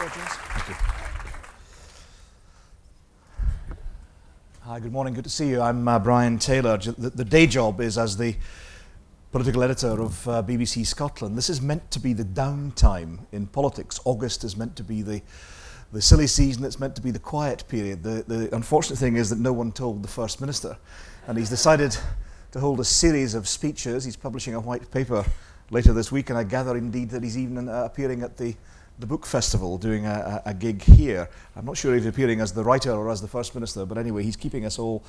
Thank you. Hi, good morning. Good to see you. I'm uh, Brian Taylor. The, the, day job is as the political editor of uh, BBC Scotland. This is meant to be the downtime in politics. August is meant to be the the silly season. It's meant to be the quiet period. The, the unfortunate thing is that no one told the First Minister, and he's decided to hold a series of speeches. He's publishing a white paper later this week, and I gather indeed that he's even uh, appearing at the the Book Festival doing a, a, a gig here. I'm not sure if he's appearing as the writer or as the First Minister, but anyway, he's keeping us all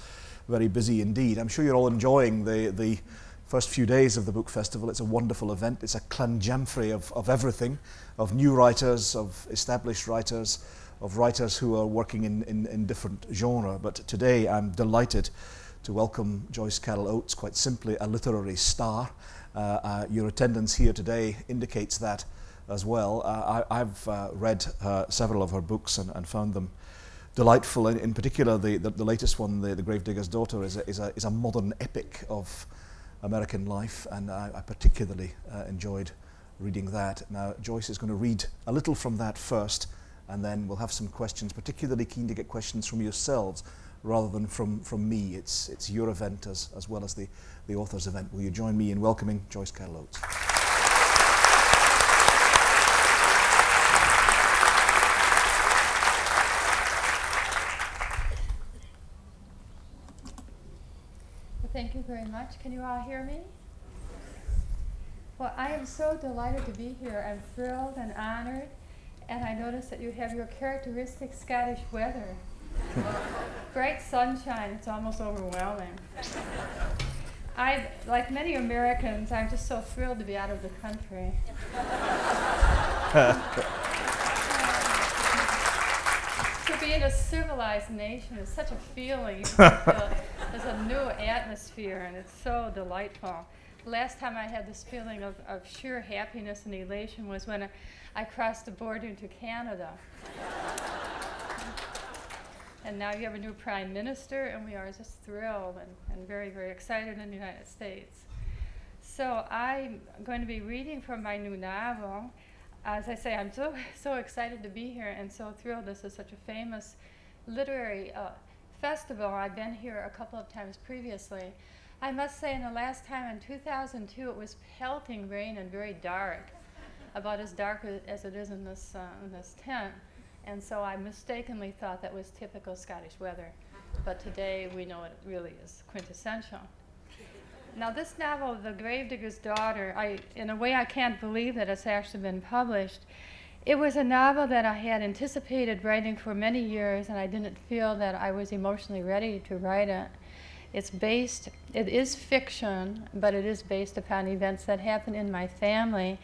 very busy indeed. I'm sure you're all enjoying the, the first few days of the Book Festival. It's a wonderful event. It's a clanjamfrey of, of everything, of new writers, of established writers, of writers who are working in, in, in different genre. But today I'm delighted to welcome Joyce Carol Oates, quite simply a literary star. Uh, uh, your attendance here today indicates that as well. Uh, I, have uh, read uh, several of her books and, and found them delightful. In, in particular, the, the, the, latest one, The, the Gravedigger's Daughter, is a, is, a, is a modern epic of American life, and I, I particularly uh, enjoyed reading that. Now, Joyce is going to read a little from that first, and then we'll have some questions, particularly keen to get questions from yourselves rather than from, from me. It's, it's your event as, as well as the, the author's event. Will you join me in welcoming Joyce Carol Oates? Thank you very much. Can you all hear me? Well, I am so delighted to be here. I'm thrilled and honored. And I notice that you have your characteristic Scottish weather. Bright sunshine, it's almost overwhelming. I, like many Americans, I'm just so thrilled to be out of the country. to be in a civilized nation is such a feeling. There's a new atmosphere, and it's so delightful. Last time I had this feeling of, of sheer happiness and elation was when I, I crossed the border into Canada. and now you have a new prime minister, and we are just thrilled and, and very, very excited in the United States. So I'm going to be reading from my new novel as I say, I'm so so excited to be here and so thrilled. This is such a famous literary uh, festival. I've been here a couple of times previously. I must say, in the last time in 2002, it was pelting rain and very dark, about as dark as it is in this uh, in this tent. And so I mistakenly thought that was typical Scottish weather. But today we know it really is quintessential. Now, this novel, The Gravedigger's Daughter, I, in a way I can't believe that it's actually been published. It was a novel that I had anticipated writing for many years, and I didn't feel that I was emotionally ready to write it. It's based, it is fiction, but it is based upon events that happened in my family.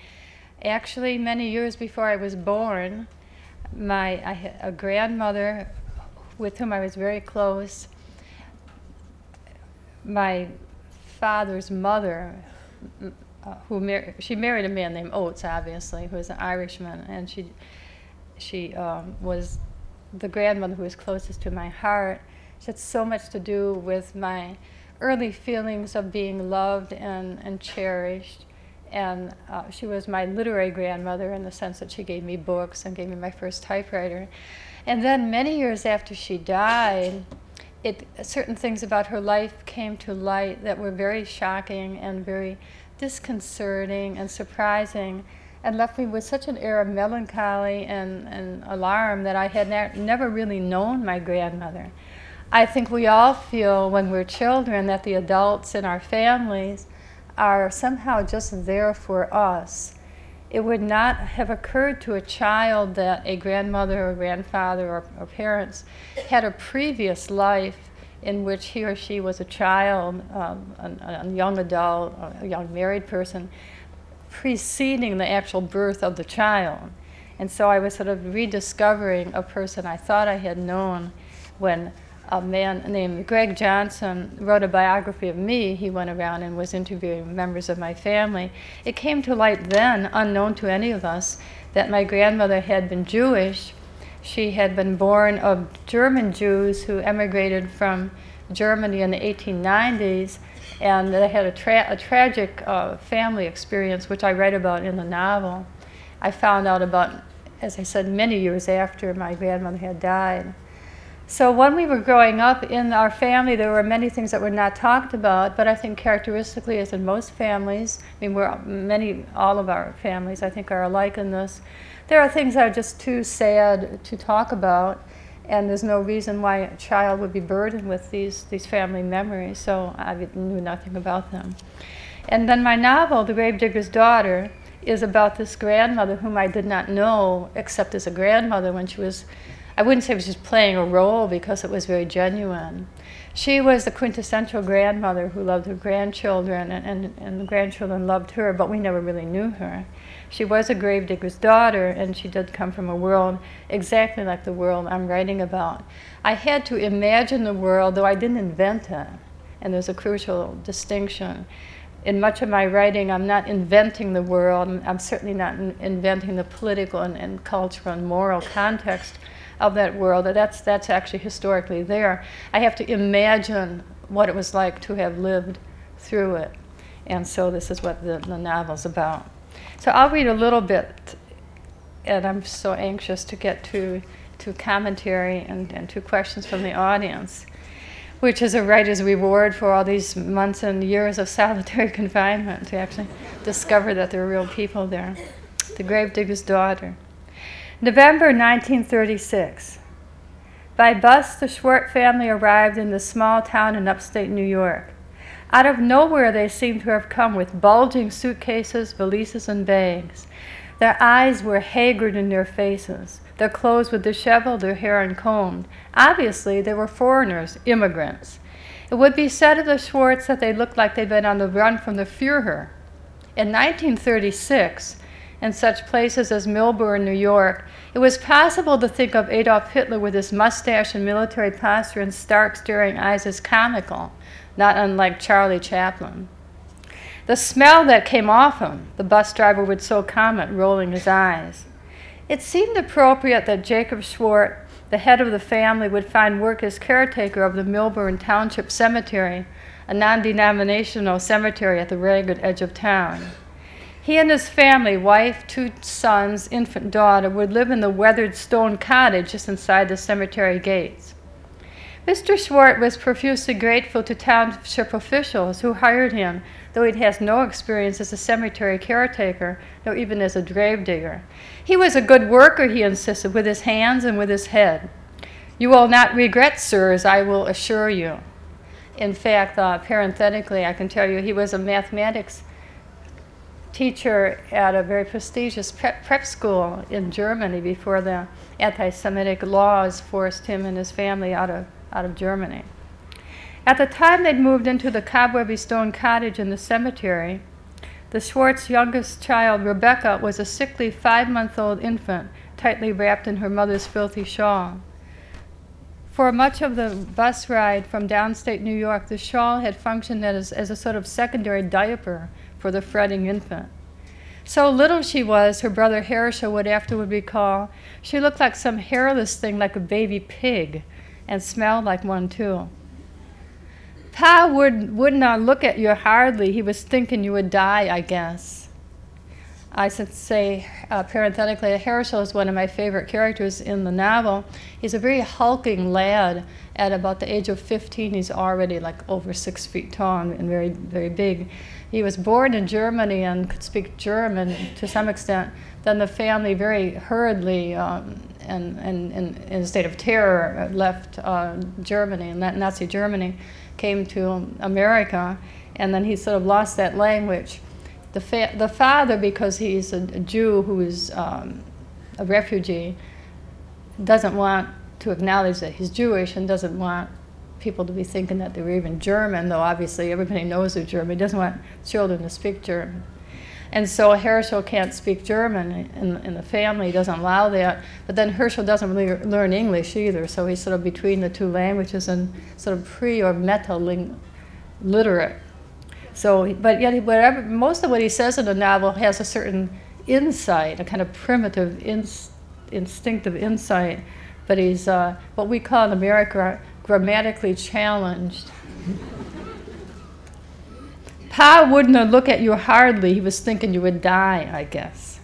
Actually, many years before I was born, my I, a grandmother with whom I was very close, my father's mother, who mar- she married a man named Oates, obviously, who was an Irishman, and she she um, was the grandmother who was closest to my heart. She had so much to do with my early feelings of being loved and, and cherished. And uh, she was my literary grandmother in the sense that she gave me books and gave me my first typewriter. And then many years after she died, it, certain things about her life came to light that were very shocking and very disconcerting and surprising and left me with such an air of melancholy and, and alarm that I had ne- never really known my grandmother. I think we all feel when we're children that the adults in our families are somehow just there for us. It would not have occurred to a child that a grandmother or grandfather or, or parents had a previous life in which he or she was a child, um, a, a, young adult, a young married person, preceding the actual birth of the child. And so I was sort of rediscovering a person I thought I had known when a man named Greg Johnson wrote a biography of me. He went around and was interviewing members of my family. It came to light then, unknown to any of us, that my grandmother had been Jewish. She had been born of German Jews who emigrated from Germany in the 1890s, and they had a, tra- a tragic uh, family experience, which I write about in the novel. I found out about as I said, many years after my grandmother had died. So when we were growing up in our family, there were many things that were not talked about, but I think characteristically, as in most families, I mean, we're many, all of our families, I think, are alike in this. There are things that are just too sad to talk about, and there's no reason why a child would be burdened with these, these family memories, so I knew nothing about them. And then my novel, The Gravedigger's Daughter, is about this grandmother whom I did not know except as a grandmother when she was I wouldn't say she was playing a role because it was very genuine. She was the quintessential grandmother who loved her grandchildren, and, and, and the grandchildren loved her, but we never really knew her. She was a gravedigger's daughter, and she did come from a world exactly like the world I'm writing about. I had to imagine the world, though I didn't invent it, and there's a crucial distinction. In much of my writing, I'm not inventing the world. I'm certainly not in inventing the political and, and cultural and moral context of that world. That's, that's actually historically there. I have to imagine what it was like to have lived through it. And so this is what the, the novel's about. So I'll read a little bit, and I'm so anxious to get to, to commentary and, and to questions from the audience, which is a writer's reward for all these months and years of solitary confinement to actually discover that there are real people there. The Gravedigger's Daughter. November 1936. By bus, the Schwartz family arrived in the small town in upstate New York. Out of nowhere, they seemed to have come with bulging suitcases, valises, and bags. Their eyes were haggard in their faces. Their clothes were disheveled, their hair uncombed. Obviously, they were foreigners, immigrants. It would be said of the Schwartz that they looked like they'd been on the run from the Fuhrer. In 1936, in such places as Millburn, New York, it was possible to think of Adolf Hitler with his mustache and military posture and stark, staring eyes as comical, not unlike Charlie Chaplin. The smell that came off him, the bus driver would so comment, rolling his eyes. It seemed appropriate that Jacob Schwartz, the head of the family, would find work as caretaker of the Millburn Township Cemetery, a non denominational cemetery at the ragged edge of town. He and his family, wife, two sons, infant daughter, would live in the weathered stone cottage just inside the cemetery gates. Mr. Schwartz was profusely grateful to township officials who hired him, though he has no experience as a cemetery caretaker, nor even as a grave digger. He was a good worker, he insisted, with his hands and with his head. You will not regret, sirs, I will assure you. In fact, uh, parenthetically, I can tell you he was a mathematics teacher at a very prestigious prep, prep school in Germany before the anti Semitic laws forced him and his family out of, out of Germany. At the time they'd moved into the cobwebby stone cottage in the cemetery, the Schwartz youngest child, Rebecca, was a sickly five month old infant, tightly wrapped in her mother's filthy shawl. For much of the bus ride from downstate New York, the shawl had functioned as, as a sort of secondary diaper for the fretting infant. So little she was, her brother Herschel would afterward recall, she looked like some hairless thing like a baby pig and smelled like one too. Pa would, would not look at you hardly. He was thinking you would die, I guess. I should say, uh, parenthetically, Herschel is one of my favorite characters in the novel. He's a very hulking lad. At about the age of 15, he's already like over six feet tall and very, very big he was born in Germany and could speak German to some extent, then the family very hurriedly um, and, and, and, in a state of terror left uh, Germany, and that Nazi Germany, came to America, and then he sort of lost that language. The, fa- the father, because he's a, a Jew who is um, a refugee, doesn't want to acknowledge that he's Jewish and doesn't want people to be thinking that they were even German, though obviously everybody knows they're German. He doesn't want children to speak German. And so Herschel can't speak German in, in the family, he doesn't allow that. But then Herschel doesn't really learn English either, so he's sort of between the two languages and sort of pre or meta literate. So, but yet, whatever, most of what he says in the novel has a certain insight, a kind of primitive, inst- instinctive insight. But he's uh, what we call in America grammatically challenged. Pa wouldn't look at you hardly. He was thinking you would die, I guess.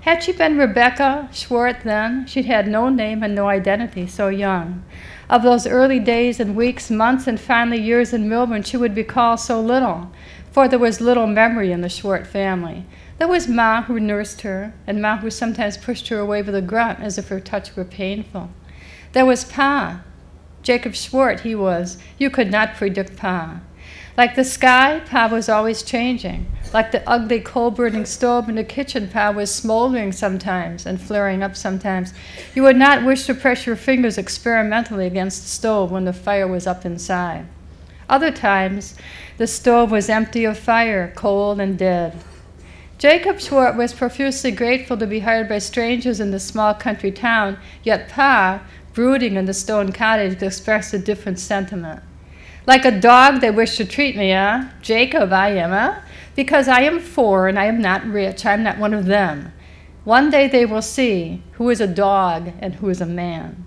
Had she been Rebecca Schwartz then, she'd had no name and no identity so young. Of those early days and weeks, months, and finally years in Millburn, she would recall so little, for there was little memory in the Schwartz family. There was Ma who nursed her, and Ma who sometimes pushed her away with a grunt as if her touch were painful. There was Pa. Jacob Schwartz, he was. You could not predict Pa. Like the sky, Pa was always changing. Like the ugly coal burning stove in the kitchen, Pa was smoldering sometimes and flaring up sometimes. You would not wish to press your fingers experimentally against the stove when the fire was up inside. Other times, the stove was empty of fire, cold and dead. Jacob Schwartz was profusely grateful to be hired by strangers in the small country town, yet Pa, brooding in the stone cottage, expressed a different sentiment. Like a dog they wish to treat me, eh? Jacob, I am, eh? Because I am four and I am not rich. I am not one of them. One day they will see who is a dog and who is a man.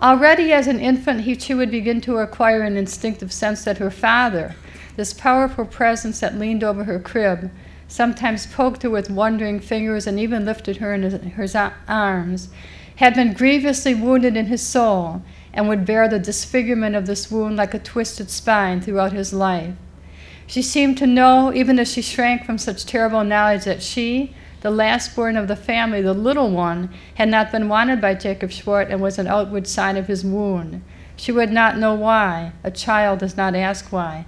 Already as an infant, he too would begin to acquire an instinctive sense that her father, this powerful presence that leaned over her crib, sometimes poked her with wondering fingers and even lifted her in his arms, had been grievously wounded in his soul and would bear the disfigurement of this wound like a twisted spine throughout his life. She seemed to know, even as she shrank from such terrible knowledge, that she, the last born of the family, the little one, had not been wanted by Jacob Schwartz and was an outward sign of his wound. She would not know why. A child does not ask why.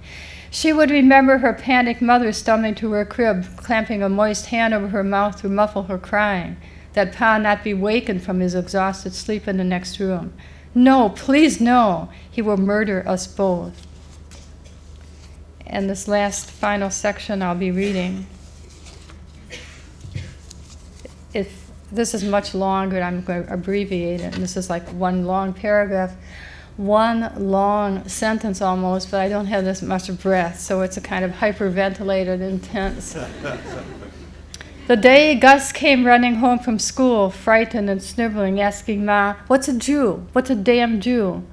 She would remember her panicked mother stumbling to her crib, clamping a moist hand over her mouth to muffle her crying, that Pa not be wakened from his exhausted sleep in the next room. No, please, no. He will murder us both. And this last final section I'll be reading. If this is much longer, I'm going to abbreviate it. And this is like one long paragraph, one long sentence almost, but I don't have this much breath, so it's a kind of hyperventilated, intense. The day Gus came running home from school, frightened and sniveling, asking Ma, What's a Jew? What's a damn Jew?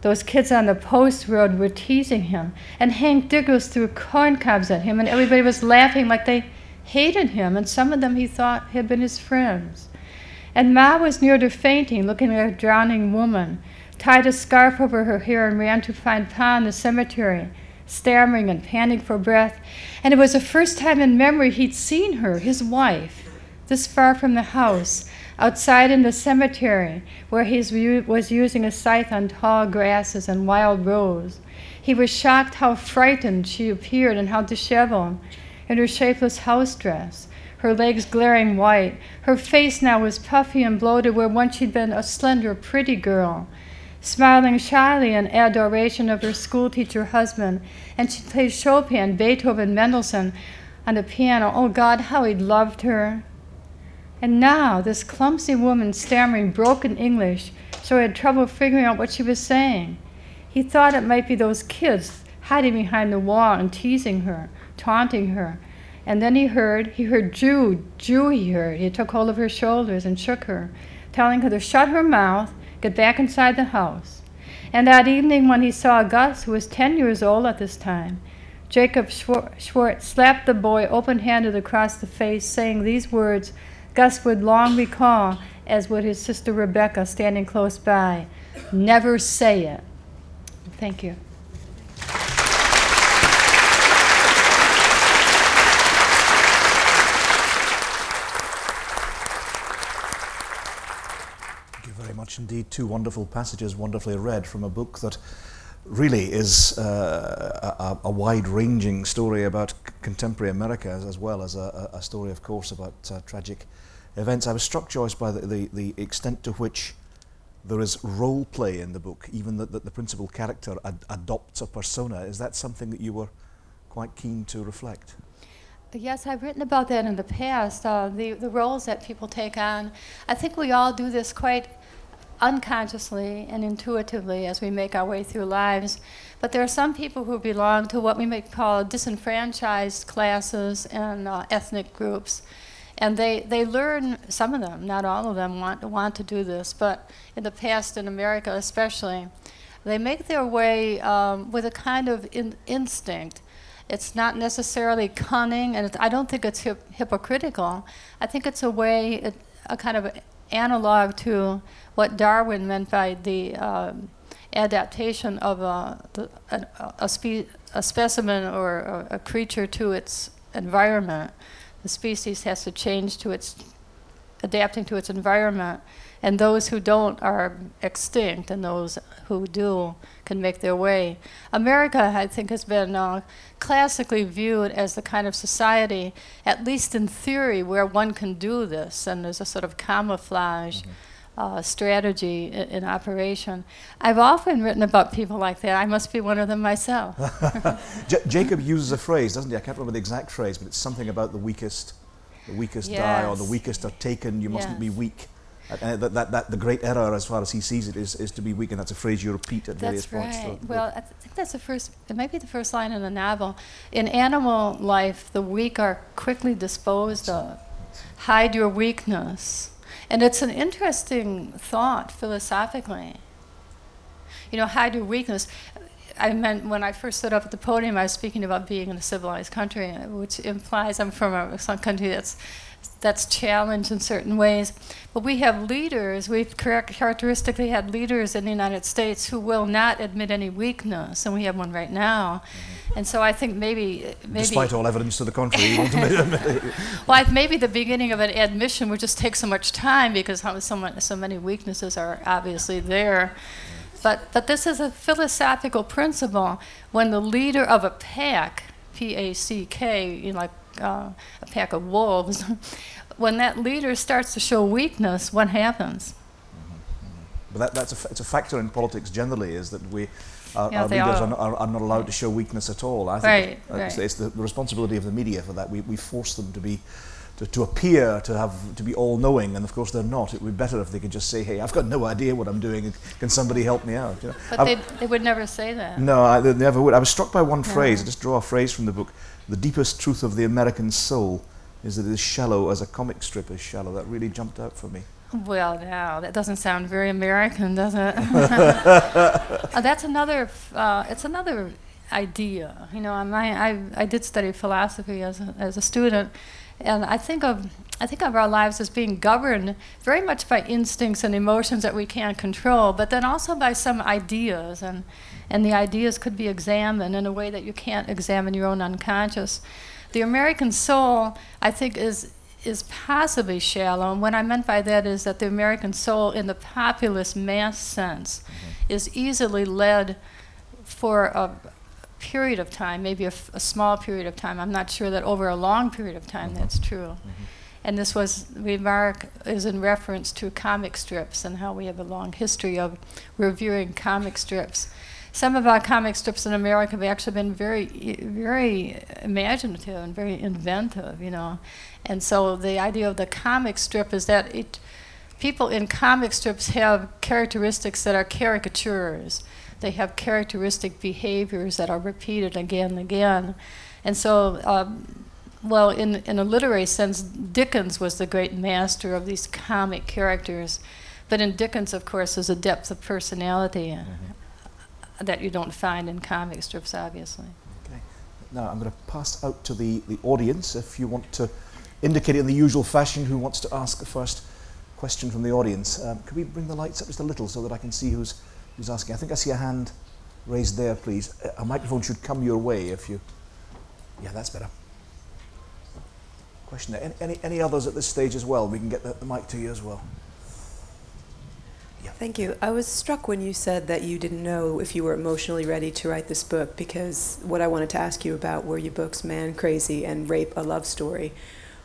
Those kids on the post road were teasing him, and Hank Diggles threw corn cobs at him, and everybody was laughing like they hated him, and some of them he thought had been his friends. And Ma was near to fainting, looking like a drowning woman, tied a scarf over her hair, and ran to find Pa in the cemetery stammering and panting for breath. And it was the first time in memory he'd seen her, his wife, this far from the house, outside in the cemetery, where he was using a scythe on tall grasses and wild rose. He was shocked how frightened she appeared and how disheveled in her shapeless house dress, her legs glaring white. Her face now was puffy and bloated, where once she'd been a slender, pretty girl smiling shyly in adoration of her schoolteacher husband, and she played Chopin, Beethoven, Mendelssohn on the piano. Oh God, how he loved her. And now, this clumsy woman stammering broken English, so he had trouble figuring out what she was saying. He thought it might be those kids hiding behind the wall and teasing her, taunting her. And then he heard, he heard Jew, Jew, he heard. He took hold of her shoulders and shook her, telling her to shut her mouth get back inside the house. And that evening, when he saw Gus, who was 10 years old at this time, Jacob Schwartz slapped the boy open handed across the face, saying these words Gus would long recall, as would his sister Rebecca standing close by Never say it. Thank you. much indeed. Two wonderful passages, wonderfully read from a book that really is uh, a, a wide-ranging story about contemporary America as, as well as a, a, story, of course, about uh, tragic events. I was struck, Joyce, by the, the, the, extent to which there is role play in the book, even that the, the, principal character ad adopts a persona. Is that something that you were quite keen to reflect? Yes, I've written about that in the past, uh, the, the roles that people take on. I think we all do this quite unconsciously and intuitively as we make our way through lives. But there are some people who belong to what we might call disenfranchised classes and uh, ethnic groups. And they, they learn, some of them, not all of them want, want to do this, but in the past in America especially, they make their way um, with a kind of in instinct It's not necessarily cunning, and I don't think it's hip- hypocritical. I think it's a way, it, a kind of analog to what Darwin meant by the um, adaptation of a, the, a, a, spe- a specimen or a, a creature to its environment. The species has to change to its adapting to its environment, and those who don't are extinct, and those who do can make their way. America, I think, has been uh, classically viewed as the kind of society, at least in theory, where one can do this, and there's a sort of camouflage. Mm-hmm. Uh, strategy in, in, operation. I've often written about people like that. I must be one of them myself. J- Jacob uses a phrase, doesn't he? I can't remember the exact phrase, but it's something about the weakest, the weakest yes. die, or the weakest are taken. You mustn't be weak. Uh, that, that, that, the great error, as far as he sees it, is, is to be weak, and that's a phrase you repeat at that's various right. points. Right. Well, I think that's the first. It might be the first line in the novel. In animal life, the weak are quickly disposed of. Hide your weakness, and it's an interesting thought philosophically. You know, hide your weakness. I meant when I first stood up at the podium, I was speaking about being in a civilized country, which implies I'm from a country that's that's challenged in certain ways. But we have leaders, we've characteristically had leaders in the United States who will not admit any weakness, and we have one right now. Mm-hmm. And so I think maybe, maybe. Despite all evidence to the contrary, you want to admit it. Well, maybe the beginning of an admission would just take so much time because so many weaknesses are obviously there. But, but this is a philosophical principle. When the leader of a pack, P A C K, you know, like uh, a pack of wolves, when that leader starts to show weakness, what happens? But that, that's a, it's a factor in politics generally, is that we, uh, yeah, our leaders are. Are, are, not allowed to show weakness at all. I think right, uh, right. It's, it's, the responsibility of the media for that. We, we force them to be, to, to appear to have, to be all-knowing, and of course they're not. It would be better if they could just say, hey, I've got no idea what I'm doing, can somebody help me out? You know? But they, they would never say that. No, I, they never would. I was struck by one phrase, I just draw a phrase from the book, the deepest truth of the American soul is that it is shallow as a comic strip is shallow. That really jumped out for me. Well, now that doesn't sound very American, does it? uh, that's another. Uh, it's another idea. You know, I, I I did study philosophy as a, as a student, and I think of I think of our lives as being governed very much by instincts and emotions that we can't control, but then also by some ideas and and the ideas could be examined in a way that you can't examine your own unconscious. The American soul, I think, is is possibly shallow. And what I meant by that is that the American soul, in the populist mass sense, mm-hmm. is easily led for a period of time, maybe a, f- a small period of time. I'm not sure that over a long period of time mm-hmm. that's true. Mm-hmm. And this was remark is in reference to comic strips and how we have a long history of reviewing comic strips some of our comic strips in America have actually been very, very imaginative and very inventive, you know. And so the idea of the comic strip is that it, people in comic strips have characteristics that are caricatures. They have characteristic behaviors that are repeated again and again. And so, um, well, in, in a literary sense, Dickens was the great master of these comic characters. But in Dickens, of course, there's a depth of personality. Mm-hmm that you don't find in comic strips, obviously. Okay. Now I'm going to pass out to the, the audience if you want to indicate in the usual fashion who wants to ask the first question from the audience. Um, could we bring the lights up just a little so that I can see who's, who's asking? I think I see a hand raised there, please. A microphone should come your way if you. Yeah, that's better. Question there. Any, any, any others at this stage as well? We can get the, the mic to you as well. Yeah. Thank you. I was struck when you said that you didn't know if you were emotionally ready to write this book because what I wanted to ask you about were your books Man Crazy and Rape a Love Story,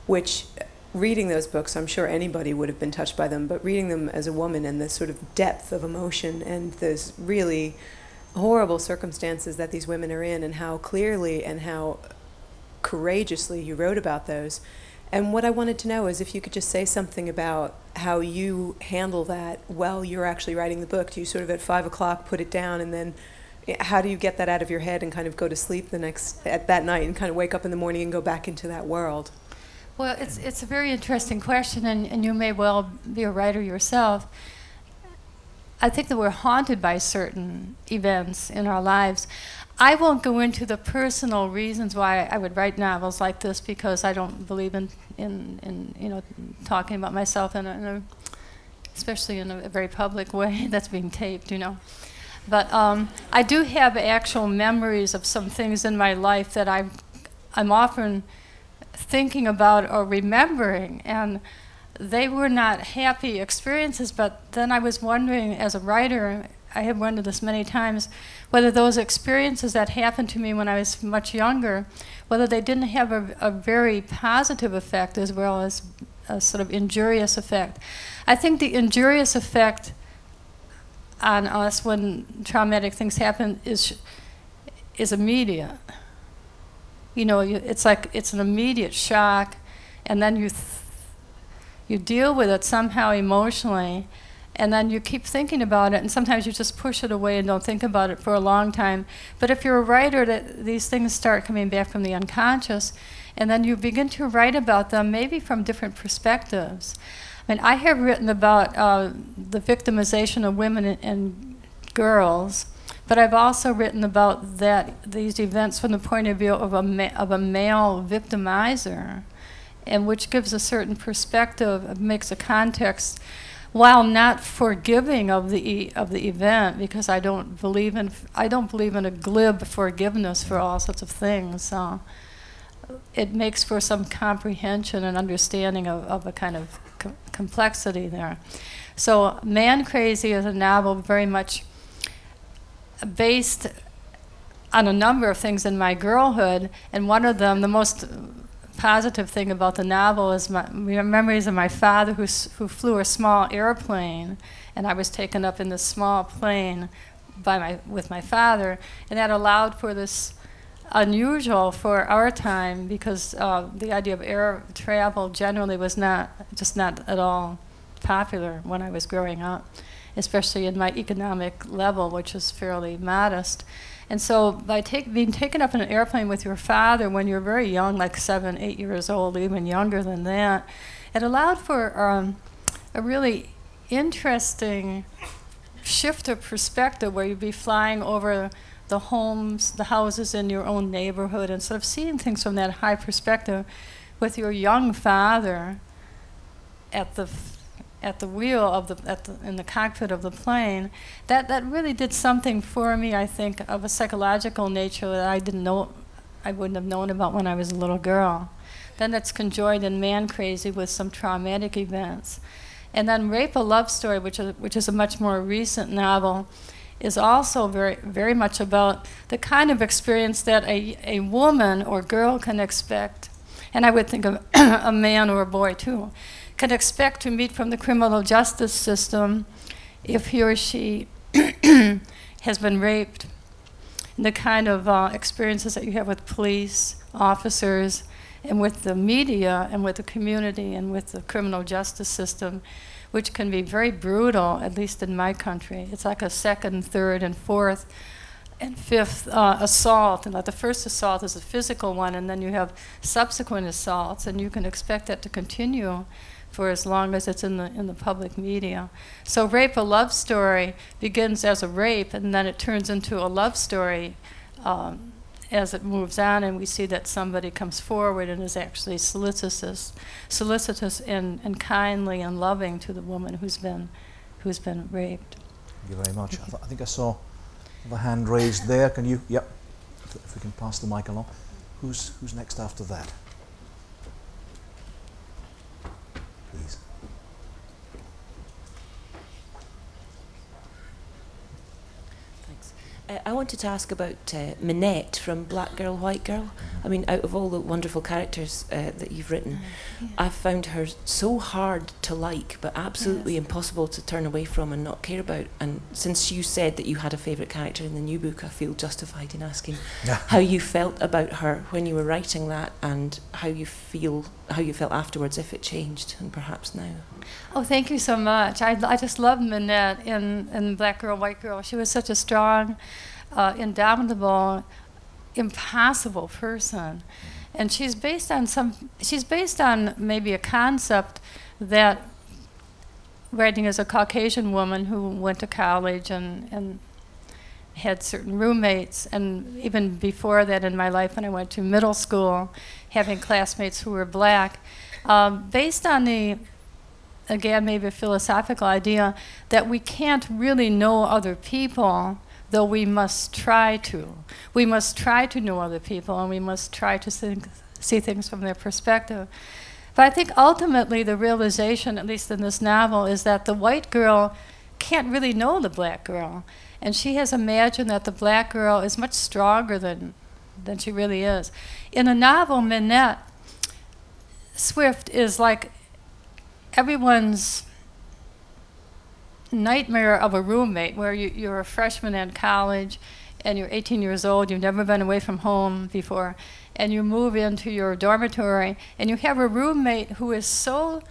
which reading those books, I'm sure anybody would have been touched by them, but reading them as a woman and the sort of depth of emotion and those really horrible circumstances that these women are in and how clearly and how courageously you wrote about those and what I wanted to know is if you could just say something about how you handle that while you're actually writing the book. Do you sort of at five o'clock put it down and then eh, how do you get that out of your head and kind of go to sleep the next at that night and kind of wake up in the morning and go back into that world? Well, it's it's a very interesting question, and, and you may well be a writer yourself. I think that we're haunted by certain events in our lives. I won't go into the personal reasons why I would write novels like this because I don't believe in, in, in you know, talking about myself in a, in a especially in a very public way that's being taped, you know. But um, I do have actual memories of some things in my life that I'm, I'm often thinking about or remembering, and they were not happy experiences. But then I was wondering, as a writer, I have wondered this many times, whether those experiences that happened to me when I was much younger, whether they didn't have a, a very positive effect as well as a sort of injurious effect. I think the injurious effect on us when traumatic things happen is is immediate. You know, you, it's like it's an immediate shock, and then you you deal with it somehow emotionally, and then you keep thinking about it and sometimes you just push it away and don't think about it for a long time. But if you're a writer that these things start coming back from the unconscious and then you begin to write about them maybe from different perspectives. I mean, I have written about uh, the victimization of women and, and girls, but I've also written about that these events from the point of view of a ma- of a male victimizer, and which gives a certain perspective, makes a context while not forgiving of the e- of the event because I don't believe in I don't believe in a glib forgiveness for all sorts of things. So it makes for some comprehension and understanding of, of a kind of co- complexity there. So Man Crazy is a novel very much based on a number of things in my girlhood, and one of them, the most positive thing about the novel is my memories of my father who, who flew a small airplane, and I was taken up in this small plane by my, with my father, and that allowed for this unusual for our time because uh, the idea of air travel generally was not just not at all popular when I was growing up, especially in my economic level, which is fairly modest. And so, by take, being taken up in an airplane with your father when you're very young, like seven, eight years old, even younger than that, it allowed for um, a really interesting shift of perspective where you'd be flying over the homes, the houses in your own neighborhood, and sort of seeing things from that high perspective with your young father at the at the wheel of the, at the in the cockpit of the plane, that that really did something for me. I think of a psychological nature that I didn't know, I wouldn't have known about when I was a little girl. Then it's conjoined in Man Crazy with some traumatic events, and then Rape a Love Story, which is which is a much more recent novel, is also very very much about the kind of experience that a a woman or girl can expect, and I would think of a man or a boy too can expect to meet from the criminal justice system if he or she has been raped. And the kind of uh, experiences that you have with police officers and with the media and with the community and with the criminal justice system, which can be very brutal, at least in my country. It's like a second, third, and fourth and fifth uh, assault, and like the first assault is a physical one, and then you have subsequent assaults, and you can expect that to continue for as long as it's in the in the public media. So rape a love story begins as a rape, and then it turns into a love story um, as it moves on, and we see that somebody comes forward and is actually solicitous, solicitous and, and kindly and loving to the woman who's been who's been raped. Thank you very much. I, th- I think I saw the hand raised there. Can you? Yep. If we can pass the mic along. Who's who's next after that? Please. Thanks. Uh, I wanted to ask about uh, Minette from Black Girl, White Girl. I mean, out of all the wonderful characters uh, that you've written, Yeah. I've found her so hard to like, but absolutely Yes. impossible to turn away from and not care about. And since you said that you had a favourite character in the new book, I feel justified in asking how you felt about her when you were writing that, and how you feel, how you felt afterwards, if it changed, and perhaps now. Oh, thank you so much. I, I just love Minette in, in Black Girl, White Girl. She was such a strong, uh, indomitable, impossible person. And she's based on some, she's based on maybe a concept that writing as a Caucasian woman who went to college and, and had certain roommates, and even before that in my life, when I went to middle school, having classmates who were black, um, based on the again, maybe a philosophical idea that we can't really know other people, though we must try to. We must try to know other people, and we must try to think, see things from their perspective. But I think ultimately the realization, at least in this novel, is that the white girl can't really know the black girl. And she has imagined that the black girl is much stronger than, than she really is. In a novel, Minette, Swift is like everyone's nightmare of a roommate where you, you're a freshman in college and you're 18 years old, you've never been away from home before, and you move into your dormitory and you have a roommate who is so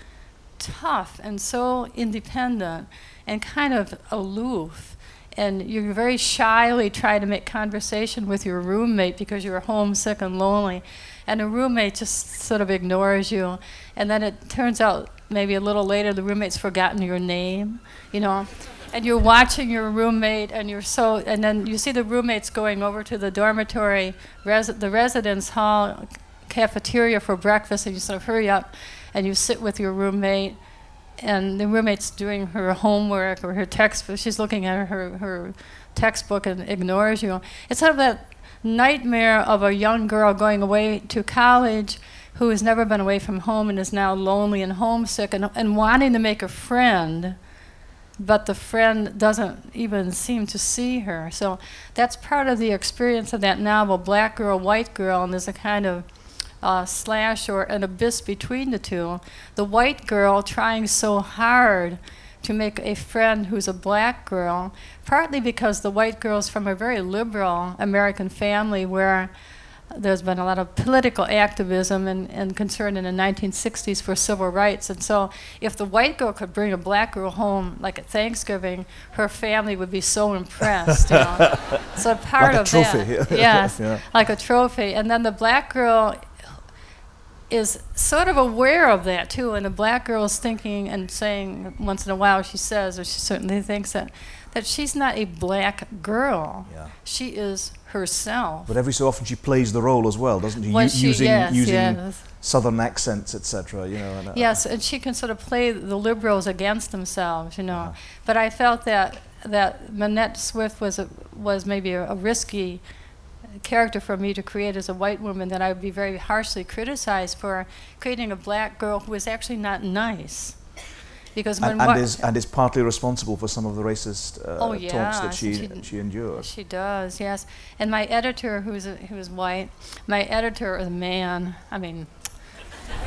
tough and so independent and kind of aloof. And you very shyly try to make conversation with your roommate because you're homesick and lonely. And a roommate just sort of ignores you. And then it turns out maybe a little later the roommate's forgotten your name, you know and you're watching your roommate and you're so and then you see the roommates going over to the dormitory res, the residence hall cafeteria for breakfast and you sort of hurry up and you sit with your roommate and the roommate's doing her homework or her textbook she's looking at her, her textbook and ignores you it's sort of that nightmare of a young girl going away to college who has never been away from home and is now lonely and homesick and, and wanting to make a friend but the friend doesn't even seem to see her. So that's part of the experience of that novel, Black Girl, White Girl, and there's a kind of uh, slash or an abyss between the two. The white girl trying so hard to make a friend who's a black girl, partly because the white girl's from a very liberal American family where there's been a lot of political activism and, and concern in the 1960s for civil rights. And so, if the white girl could bring a black girl home, like at Thanksgiving, her family would be so impressed. You know? so part like of that, yes, yeah. like a trophy. And then the black girl is sort of aware of that too. And the black girl is thinking and saying once in a while, she says, or she certainly thinks that that she's not a black girl. Yeah. She is herself. But every so often she plays the role as well, doesn't she? U- she- using yes, using yes. southern accents, etc. You know. And, uh, Yes, and she can sort of play the liberals against themselves, you know. Uh-huh. But I felt that that Minette Swift was a, was maybe a, a risky character for me to create as a white woman that I would be very harshly criticized for creating a black girl who was actually not nice. Because when And, and is and is partly responsible for some of the racist uh, Oh, yeah, that she she- she endures. She does, yes. And my editor, who's a, who's white, my editor is a man. I mean,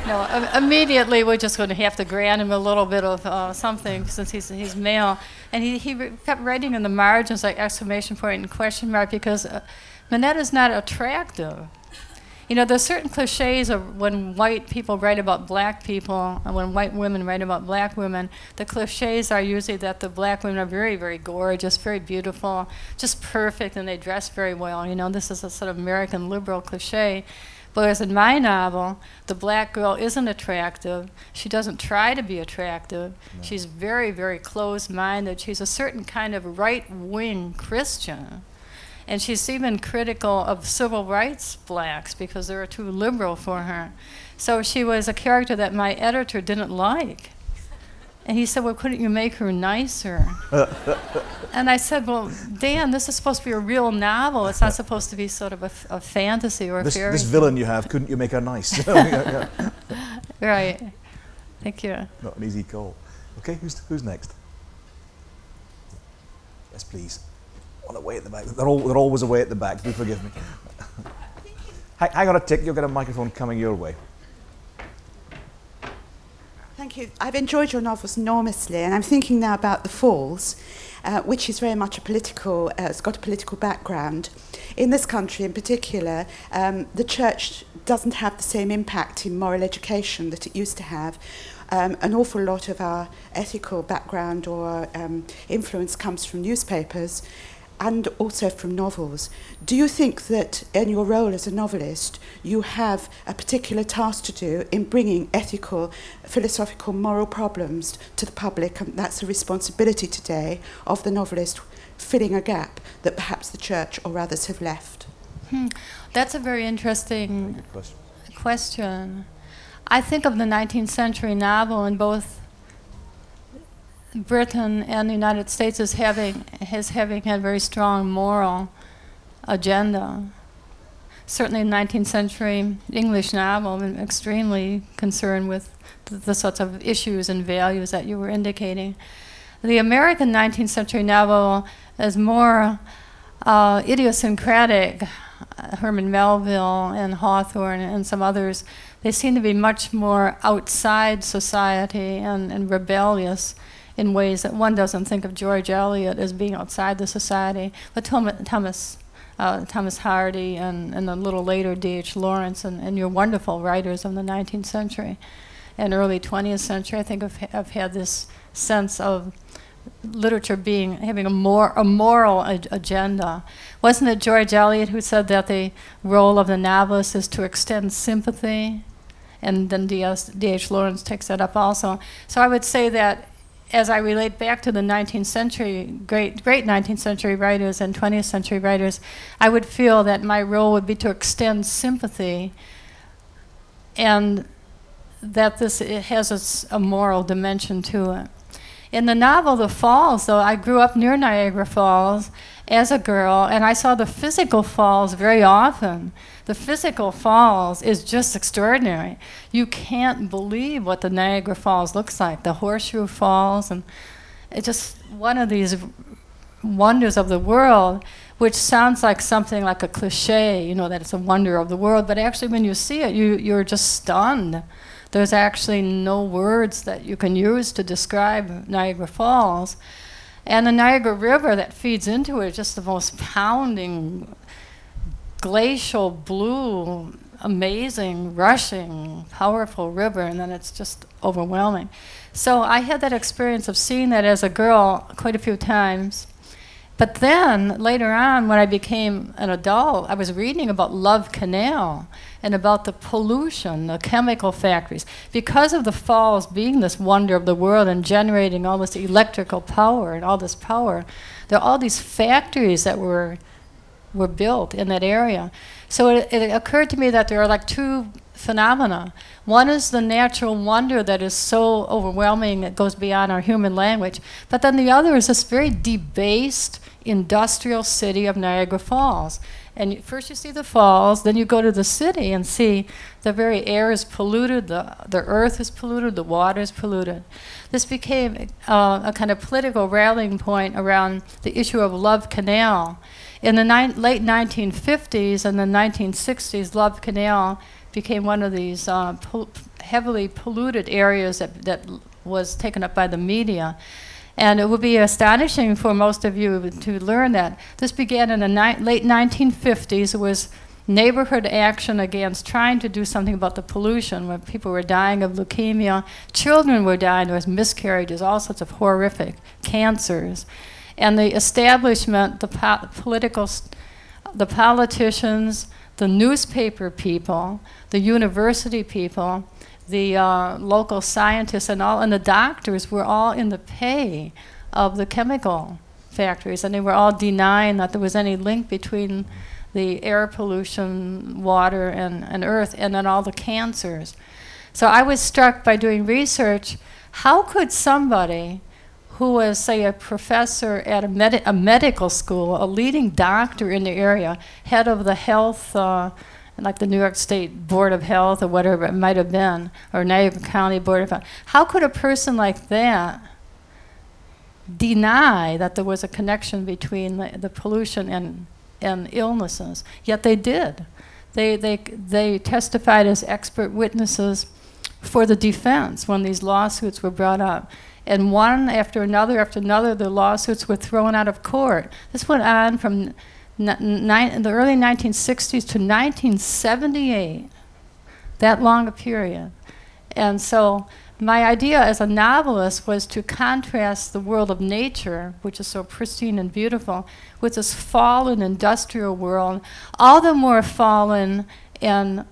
no, im- immediately we're just going to have to grant him a little bit of uh, something since he's he's male. And he he kept writing in the margins like exclamation point and question mark because uh, Minette is not attractive. You know, there's certain cliches of when white people write about black people, and when white women write about black women, the cliches are usually that the black women are very, very gorgeous, very beautiful, just perfect, and they dress very well. You know, this is a sort of American liberal cliche. Whereas in my novel, the black girl isn't attractive. She doesn't try to be attractive. She's very, very closed minded. She's a certain kind of right wing Christian. And she's even critical of civil rights blacks because they're too liberal for her. So she was a character that my editor didn't like. And he said, Well, couldn't you make her nicer? and I said, Well, Dan, this is supposed to be a real novel. It's not supposed to be sort of a fantasy or a This, fairy this villain you have, couldn't you make her nice? Right. Thank you. Not an easy call. Okay, who's who's next? Yes, please. One away at the back. They're all they're always away at the back. Do forgive me. hang on a tick. You'll get a microphone coming your way. Thank you. I've enjoyed your novels enormously, and I'm thinking now about The Falls, uh, which is very much a political, uh, it's got a political background. In this country in particular, um, the church doesn't have the same impact in moral education that it used to have. Um, an awful lot of our ethical background or um, influence comes from newspapers and also from novels. Do you think that in your role as a novelist, you have a particular task to do in bringing ethical, philosophical, moral problems to the public? And that's a responsibility today of the novelist filling a gap that perhaps the church or others have left? Hmm. That's a very interesting question. question. I think of the 19th century novel in both Britain and the United States is having as having had very strong moral agenda. Certainly, in 19th century English novel, I'm extremely concerned with the, the sorts of issues and values that you were indicating. The American 19th century novel is more uh, idiosyncratic. Herman Melville and Hawthorne and some others, they seem to be much more outside society and, and rebellious in ways that one doesn't think of George Eliot as being outside the society. But Thomas, uh, Thomas Hardy and, and a little later D.H. Lawrence and, and your wonderful writers of the 19th century and early 20th century, I think have, have had this sense of literature being having a more a moral ag- agenda. Wasn't it George Eliot who said that the role of the novelist is to extend sympathy? And then D.H. Lawrence takes that up also. So I would say that as I relate back to the 19th century, great, great 19th century writers and 20th century writers, I would feel that my role would be to extend sympathy and that this has a, a moral dimension to it. In the novel The Falls, though, I grew up near Niagara Falls as a girl, and I saw the physical falls very often. The physical falls is just extraordinary. You can't believe what the Niagara Falls looks like. The Horseshoe Falls, and it's just one of these wonders of the world, which sounds like something like a cliche, you know, that it's a wonder of the world. But actually, when you see it, you, you're just stunned there's actually no words that you can use to describe Niagara Falls. And the Niagara River that feeds into it is just the most pounding, glacial blue, amazing, rushing, powerful river, and then it's just overwhelming. So I had that experience of seeing that as a girl quite a few times. But then later on, when I became an adult, I was reading about Love Canal and about the pollution, the chemical factories. Because of the falls being this wonder of the world and generating all this electrical power and all this power, there are all these factories that were, were built in that area. So it, it occurred to me that there are like two phenomena. One is the natural wonder that is so overwhelming it goes beyond our human language. But then the other is this very debased industrial city of Niagara Falls. And first you see the falls, then you go to the city and see the very air is polluted, the, the earth is polluted, the water is polluted. This became uh, a kind of political rallying point around the issue of Love Canal. In the late 1950s and the 1960s, Love Canal became one of these uh, heavily polluted areas that, that was taken up by the media. And it would be astonishing for most of you to learn that this began in the late 1950s. It was neighborhood action against trying to do something about the pollution when people were dying of leukemia, children were dying, there was miscarriages, all sorts of horrific cancers. And the establishment, the po- political, the politicians, the newspaper people, the university people, the uh, local scientists and all, and the doctors were all in the pay of the chemical factories, and they were all denying that there was any link between the air pollution, water, and, and earth, and then all the cancers. So I was struck by doing research. How could somebody who was, say, a professor at a, med- a medical school, a leading doctor in the area, head of the health uh, like the New York State Board of Health or whatever it might have been, or Niagara County Board of Health. How could a person like that deny that there was a connection between the, the pollution and, and illnesses? Yet they did. They, they, they testified as expert witnesses for the defense when these lawsuits were brought up. And one after another after another, the lawsuits were thrown out of court. This went on from in the early 1960s to 1978, that long a period. And so my idea as a novelist was to contrast the world of nature, which is so pristine and beautiful, with this fallen industrial world, all the more fallen and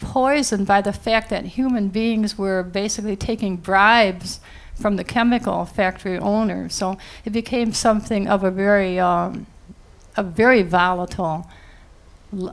poisoned by the fact that human beings were basically taking bribes from the chemical factory owners. So it became something of a very, um, a very volatile.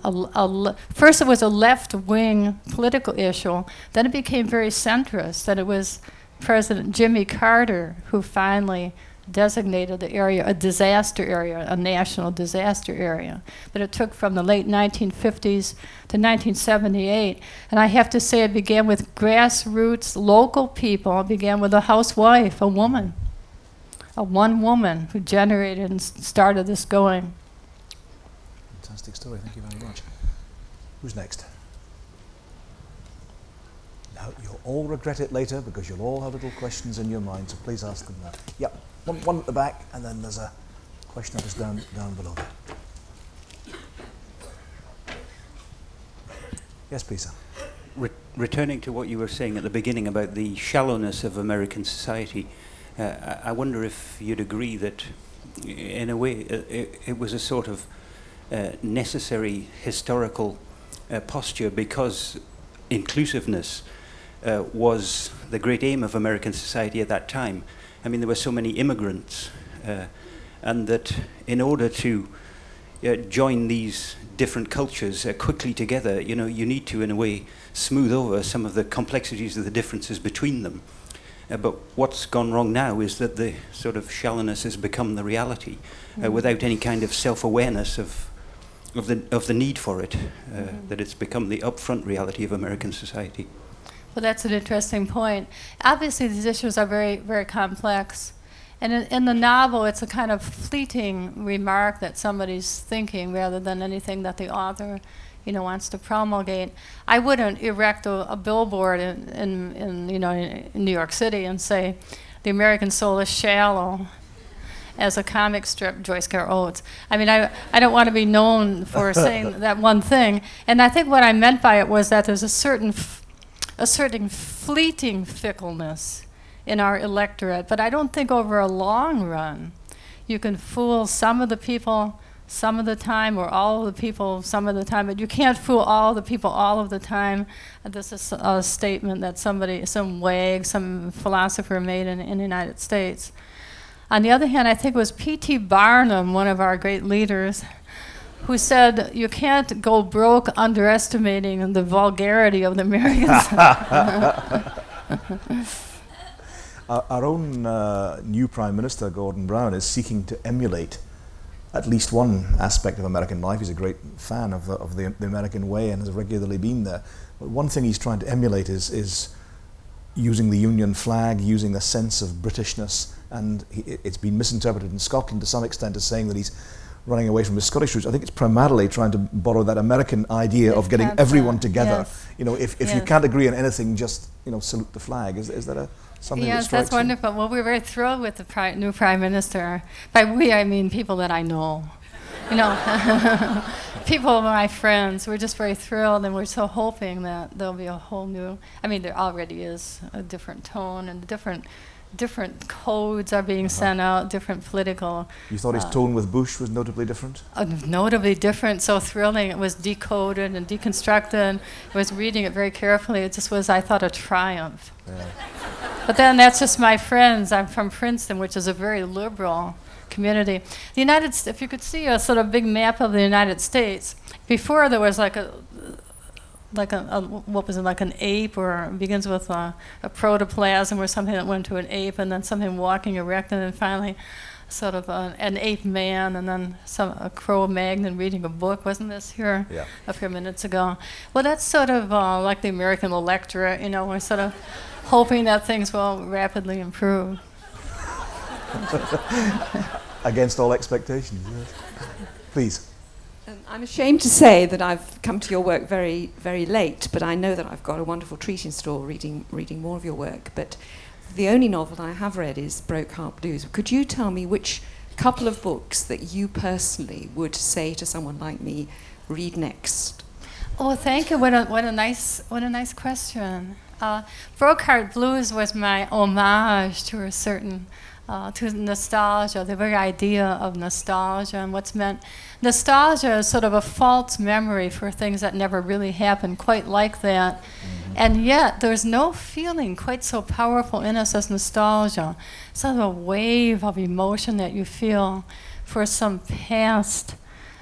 a- a first, it was a left-wing political issue. Then it became very centrist. Then it was President Jimmy Carter who finally designated the area a disaster area, a national disaster area. But it took from the late 1950s to 1978. And I have to say, it began with grassroots local people. It began with a housewife, a woman, a one woman who generated and started this going. Fantastic story. Thank you very much. Who's next? Now, you'll all regret it later because you'll all have little questions in your mind, so please ask them now. Yep, one, one at the back, and then there's a question that is down, down below there. Yes, please, sir. Re- returning to what you were saying at the beginning about the shallowness of American society, uh, I wonder if you'd agree that, in a way, uh, it, it was a sort of necessary historical uh, posture because inclusiveness uh, was the great aim of American society at that time. I mean, there were so many immigrants, uh, and that in order to uh, join these different cultures uh, quickly together, you know, you need to, in a way, smooth over some of the complexities of the differences between them. Uh, but what's gone wrong now is that the sort of shallowness has become the reality, uh, without any kind of self-awareness of of the of the need for it. Uh, That it's become the upfront reality of American society. Well, that's an interesting point. Obviously, these issues are very, very complex. And in, in the novel, it's a kind of fleeting remark that somebody's thinking rather than anything that the author, you know, wants to promulgate. I wouldn't erect a, a billboard in, in, in, you know, in New York City and say, the American soul is shallow as a comic strip, Joyce Carol Oates. I mean, I, I don't want to be known for saying that one thing. And I think what I meant by it was that there's a certain, f- a certain fleeting fickleness in our electorate, but I don't think over a long run you can fool some of the people some of the time or all of the people some of the time, but you can't fool all the people all of the time. This is a statement that somebody, some wag, some philosopher made in, in the United States. On the other hand, I think it was P.T. Barnum, one of our great leaders, who said, You can't go broke underestimating the vulgarity of the Americans. Our, our own uh, new Prime Minister, Gordon Brown, is seeking to emulate at least one aspect of American life. He's a great fan of the, of the, the American way and has regularly been there. But one thing he's trying to emulate is, is using the Union flag, using a sense of Britishness, and he, it- it's been misinterpreted in Scotland to some extent as saying that he's running away from his Scottish roots. I think it's primarily trying to borrow that American idea of getting everyone together. yes. You know, if, if you can't agree on anything, just you know, salute the flag. Is, is that a something yes, strikes that's you? wonderful. Well, we're very thrilled with the pri- new prime minister. By we, I mean people that I know. You know, people, my friends. We're just very thrilled, and we're so hoping that there'll be a whole new. I mean, there already is a different tone, and different, different codes are being sent out. Different political You thought his Uh, tone with Bush was notably different? uh, notably different, so thrilling. It was decoded and deconstructed. I was reading it very carefully. It just was, I thought, a triumph. Yeah. But then that's just my friends. I'm from Princeton, which is a very liberal community. The United States, if you could see a sort of big map of the United States, before there was like a, like a, a what was it, like an ape, or begins with a, a protoplasm or something that went to an ape, and then something walking erect, and then finally sort of an, an ape man, and then some a Cro-Magnon reading a book. Wasn't this here? Yeah. a few minutes ago. Well, that's sort of uh, like the American electorate, you know, we're sort of hoping that things will rapidly improve. Against all expectations, yes. Please. Um, I'm ashamed to say that I've come to your work very, very late, but I know that I've got a wonderful treat in store reading, reading more of your work. But the only novel I have read is Broke Heart Blues. Could you tell me which couple of books that you personally would say to someone like me, read next? Oh, thank you. What a, what a nice what a nice question. Uh, Broke Heart Blues was my homage to a certain uh, to nostalgia, the very idea of nostalgia and what's meant. Nostalgia is sort of a false memory for things that never really happened, quite like that. And yet, there's no feeling quite so powerful in us as nostalgia. Sort of a wave of emotion that you feel for some past.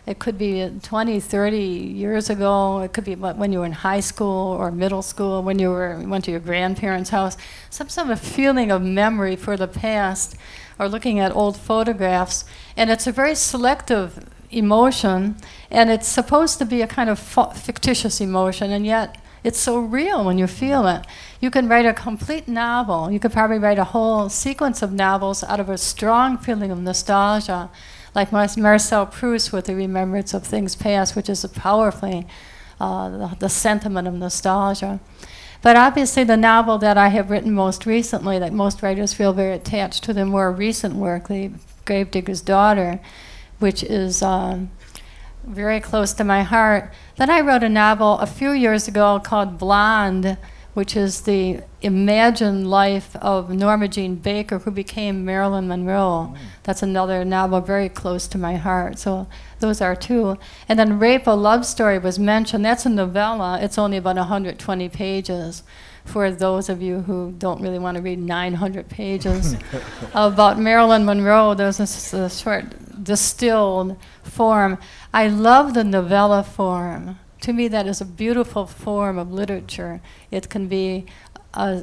It could be 20, 30 years ago. It could be when you were in high school or middle school, when you were went to your grandparents' house. Some sort of feeling of memory for the past, or looking at old photographs. And it's a very selective emotion, and it's supposed to be a kind of fictitious emotion, and yet it's so real when you feel it. You can write a complete novel. You could probably write a whole sequence of novels out of a strong feeling of nostalgia, like Marcel Proust with the remembrance of things past, which is powerfully uh, the, the sentiment of nostalgia. But obviously, the novel that I have written most recently, that most writers feel very attached to the more recent work, The Gravedigger's Daughter, which is um, very close to my heart. Then I wrote a novel a few years ago called Blonde, which is the imagined life of Norma Jean Baker, who became Marilyn Monroe. Mm. That's another novel very close to my heart. So those are two. And then Rape, a Love Story was mentioned. That's a novella. It's only about 120 pages for those of you who don't really want to read 900 pages about Marilyn Monroe. There's a, a short distilled form. I love the novella form. To me, that is a beautiful form of literature. It can be uh,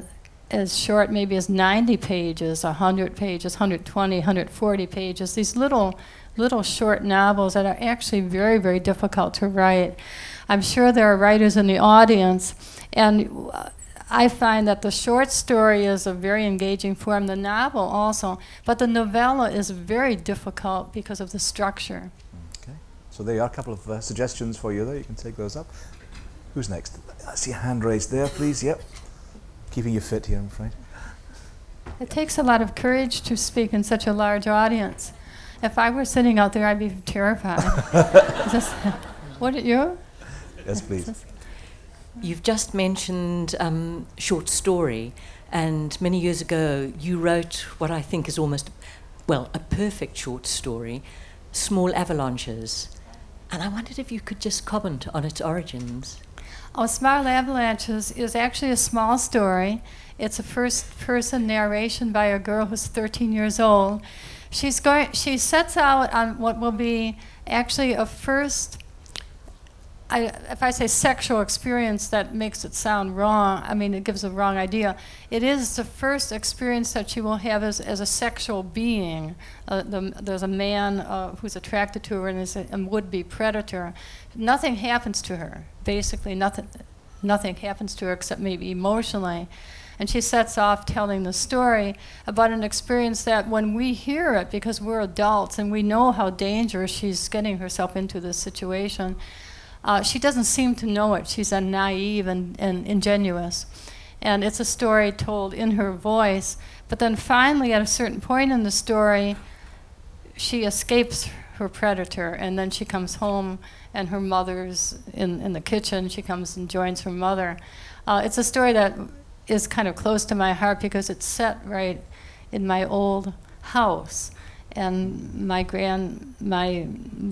as short, maybe as 90 pages, 100 pages, 120, 140 pages. These little, little short novels that are actually very, very difficult to write. I'm sure there are writers in the audience, and uh, I find that the short story is a very engaging form, the novel also, but the novella is very difficult because of the structure. Okay, so there are a couple of uh, suggestions for you there. You can take those up. Who's next? I see a hand raised there, please. Yep. Keeping you fit here, I'm afraid. It takes a lot of courage to speak in such a large audience. If I were sitting out there, I'd be terrified. what are you? Yes, please. You've just mentioned um, short story, and many years ago you wrote what I think is almost, well, a perfect short story, Small Avalanches. And I wondered if you could just comment on its origins. Oh, Small Avalanches is actually a small story. It's a first person narration by a girl who's 13 years old. She's going, she sets out on what will be actually a first I, if I say sexual experience, that makes it sound wrong. I mean, it gives a wrong idea. It is the first experience that she will have as, as a sexual being. Uh, the, there's a man uh, who's attracted to her and is a, a would-be predator. Nothing happens to her. Basically, nothing, nothing happens to her except maybe emotionally. And she sets off telling the story about an experience that when we hear it, because we're adults and we know how dangerous she's getting herself into this situation, uh, she doesn't seem to know it. She's a naive and, and ingenuous. And it's a story told in her voice. But then finally, at a certain point in the story, she escapes her predator, and then she comes home, and her mother's in, in the kitchen. She comes and joins her mother. Uh, it's a story that is kind of close to my heart because it's set right in my old house and my grand my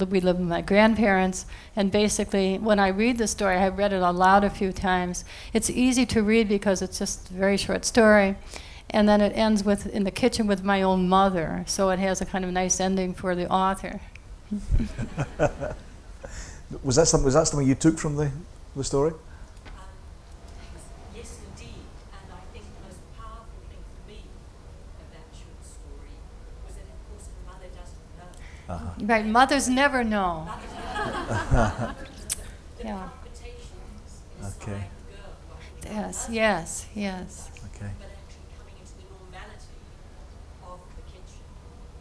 we live with my grandparents. And basically when i read the story i've read it aloud a few times. It's easy to read because it's just a very short story. And then it ends with in the kitchen with my own mother. So it has a kind of nice ending for the author. Was that something was that something you took from the, the story Uh-huh. Right, mothers never know. yeah. Okay. Yes, yes, yes. Okay.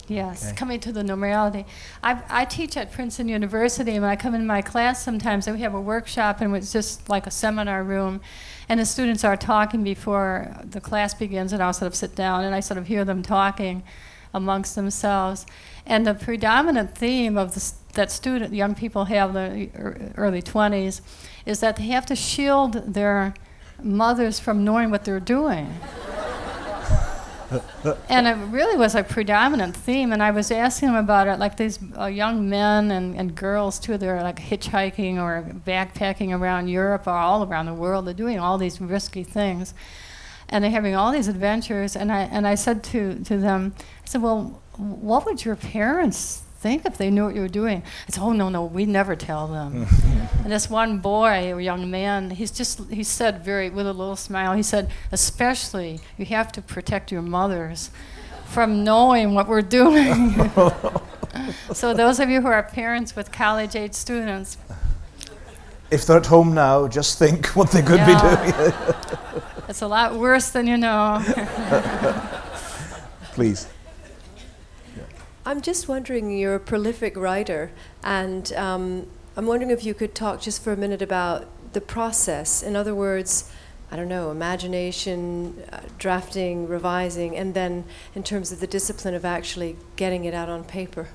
Yes, okay. coming to the normality. I, I teach at Princeton University, and when I come in my class sometimes, and we have a workshop, and it's just like a seminar room, and the students are talking before the class begins, and I'll sort of sit down, and I sort of hear them talking amongst themselves. And the predominant theme of the, that student, young people have in the early 20s, is that they have to shield their mothers from knowing what they're doing. and it really was a predominant theme. And I was asking them about it, like these uh, young men and, and girls too. They're like hitchhiking or backpacking around Europe or all around the world. They're doing all these risky things, and they're having all these adventures. And I and I said to to them, I said, well, what would your parents think if they knew what you were doing? I said, oh no no, we never tell them. and this one boy, a young man, he's just he said very with a little smile. He said, especially you have to protect your mothers from knowing what we're doing. so those of you who are parents with college-age students, If they're at home now, just think what they could Yeah. be doing. it's a lot worse than you know. Please. I'm just wondering, you're a prolific writer, and um, I'm wondering if you could talk just for a minute about the process. In other words, I don't know, imagination, uh, drafting, revising, and then in terms of the discipline of actually getting it out on paper.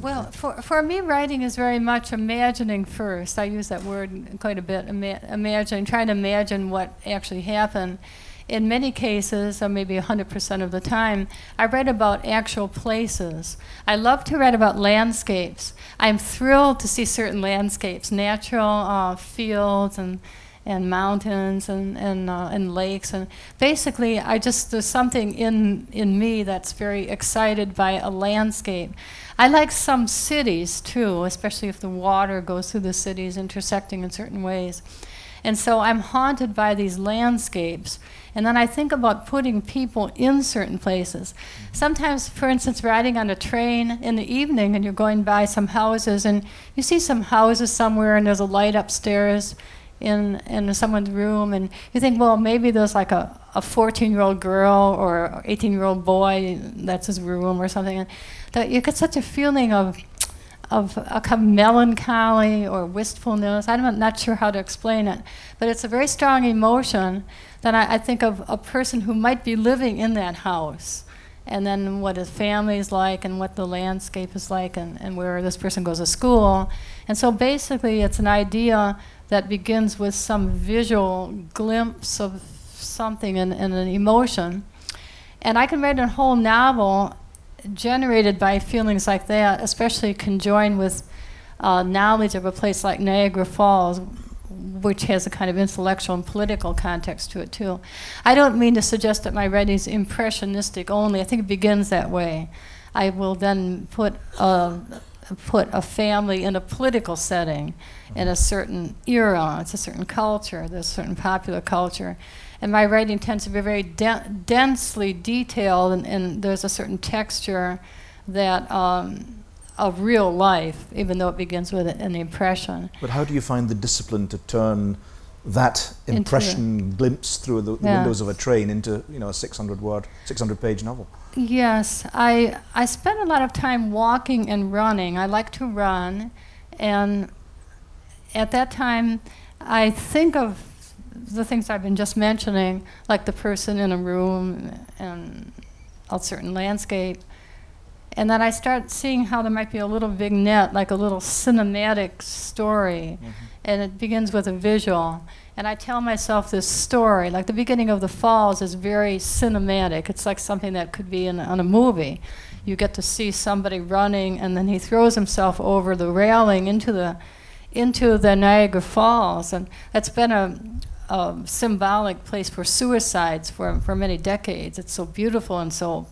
Well, for, for me, writing is very much imagining first. I use that word quite a bit, ima- imagining, trying to imagine what actually happened. In many cases, or maybe 100% of the time, I write about actual places. I love to write about landscapes. I'm thrilled to see certain landscapes, natural uh, fields and and mountains and and, uh, and lakes and basically I just there's something in in me that's very excited by a landscape. I like some cities too, especially if the water goes through the cities intersecting in certain ways. And so I'm haunted by these landscapes. And then I think about putting people in certain places. Sometimes, for instance, riding on a train in the evening and you're going by some houses and you see some houses somewhere and there's a light upstairs in, in someone's room and you think, well, maybe there's like a, a 14 year old girl or 18 year old boy, that's his room or something. That you get such a feeling of of a kind of melancholy or wistfulness. I'm not sure how to explain it, but it's a very strong emotion that I, I think of a person who might be living in that house. And then what his family is like, and what the landscape is like, and, and where this person goes to school. And so basically, it's an idea that begins with some visual glimpse of something and, and an emotion. And I can write a whole novel generated by feelings like that, especially conjoined with uh, knowledge of a place like Niagara Falls, which has a kind of intellectual and political context to it too. I don't mean to suggest that my writing is impressionistic only. I think it begins that way. I will then put a, put a family in a political setting in a certain era. It's a certain culture. There's a certain popular culture. And my writing tends to be very de- densely detailed, and, and there's a certain texture that um, of real life, even though it begins with an impression. But how do you find the discipline to turn that Into impression glimpse through the, the Yeah. windows of a train into you know a 600 word, 600 page novel? Yes, I I spend a lot of time walking and running. I like to run, and at that time, I think of the things I've been just mentioning, like the person in a room and a certain landscape, and then I start seeing how there might be a little vignette, like a little cinematic story, mm-hmm. and it begins with a visual. And I tell myself this story, like the beginning of The Falls is very cinematic. It's like something that could be in on a movie. You get to see somebody running, and then he throws himself over the railing into the into the Niagara Falls, and that's been a, a symbolic place for suicides for, for many decades. It's so beautiful and so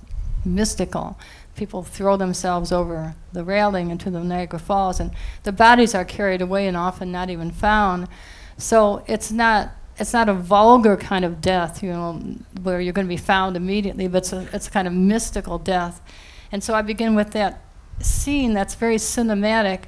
mystical. People throw themselves over the railing into the Niagara Falls, and the bodies are carried away and often not even found. So it's not it's not a vulgar kind of death, you know, where you're going to be found immediately, but it's a, it's a kind of mystical death. And so I begin with that scene that's very cinematic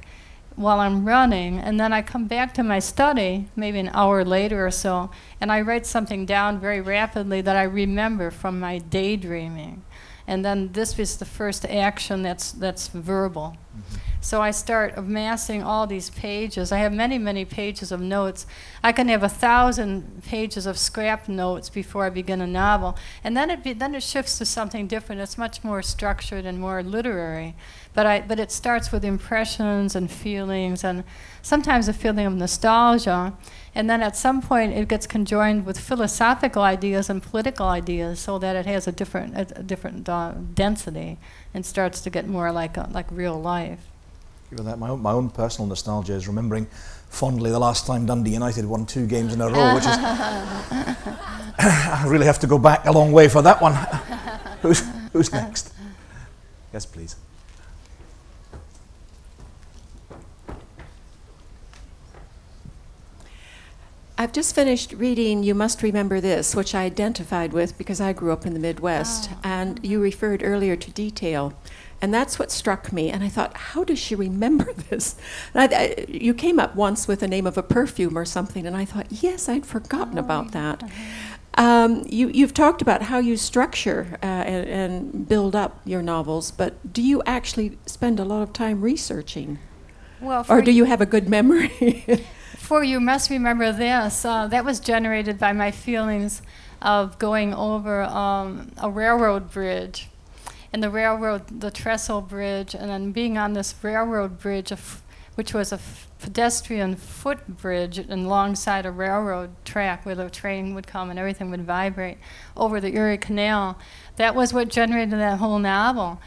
while I'm running, and then I come back to my study, maybe an hour later or so, and I write something down very rapidly that I remember from my daydreaming. And then this is the first action that's, that's verbal. Mm-hmm. So I start amassing all these pages. I have many, many pages of notes. I can have a thousand pages of scrap notes before I begin a novel, and then it be, then it shifts to something different. It's much more structured and more literary. But I but it starts with impressions and feelings, and sometimes a feeling of nostalgia, and then at some point it gets conjoined with philosophical ideas and political ideas, so that it has a different a, different uh, density and starts to get more like a, like real life. Given that, my own, my own personal nostalgia is remembering fondly the last time Dundee United won two games in a row, which is I really have to go back a long way for that one. who's who's next? Yes, please. I've just finished reading You Must Remember This, which I identified with because I grew up in the Midwest. Oh. And you referred earlier to detail. And that's what struck me. And I thought, how does she remember this? I, I, you came up once with the name of a perfume or something. And I thought, yes, I'd forgotten Oh, about that. Um, you, you've talked about how you structure uh, and, and build up your novels, but do you actually spend a lot of time researching? Well, Or do you have a good memory? For you must remember this. Uh, that was generated by my feelings of going over um, a railroad bridge, and the railroad, the trestle bridge, and then being on this railroad bridge, which was a pedestrian footbridge alongside a railroad track where the train would come and everything would vibrate over the Erie Canal. That was what generated that whole novel.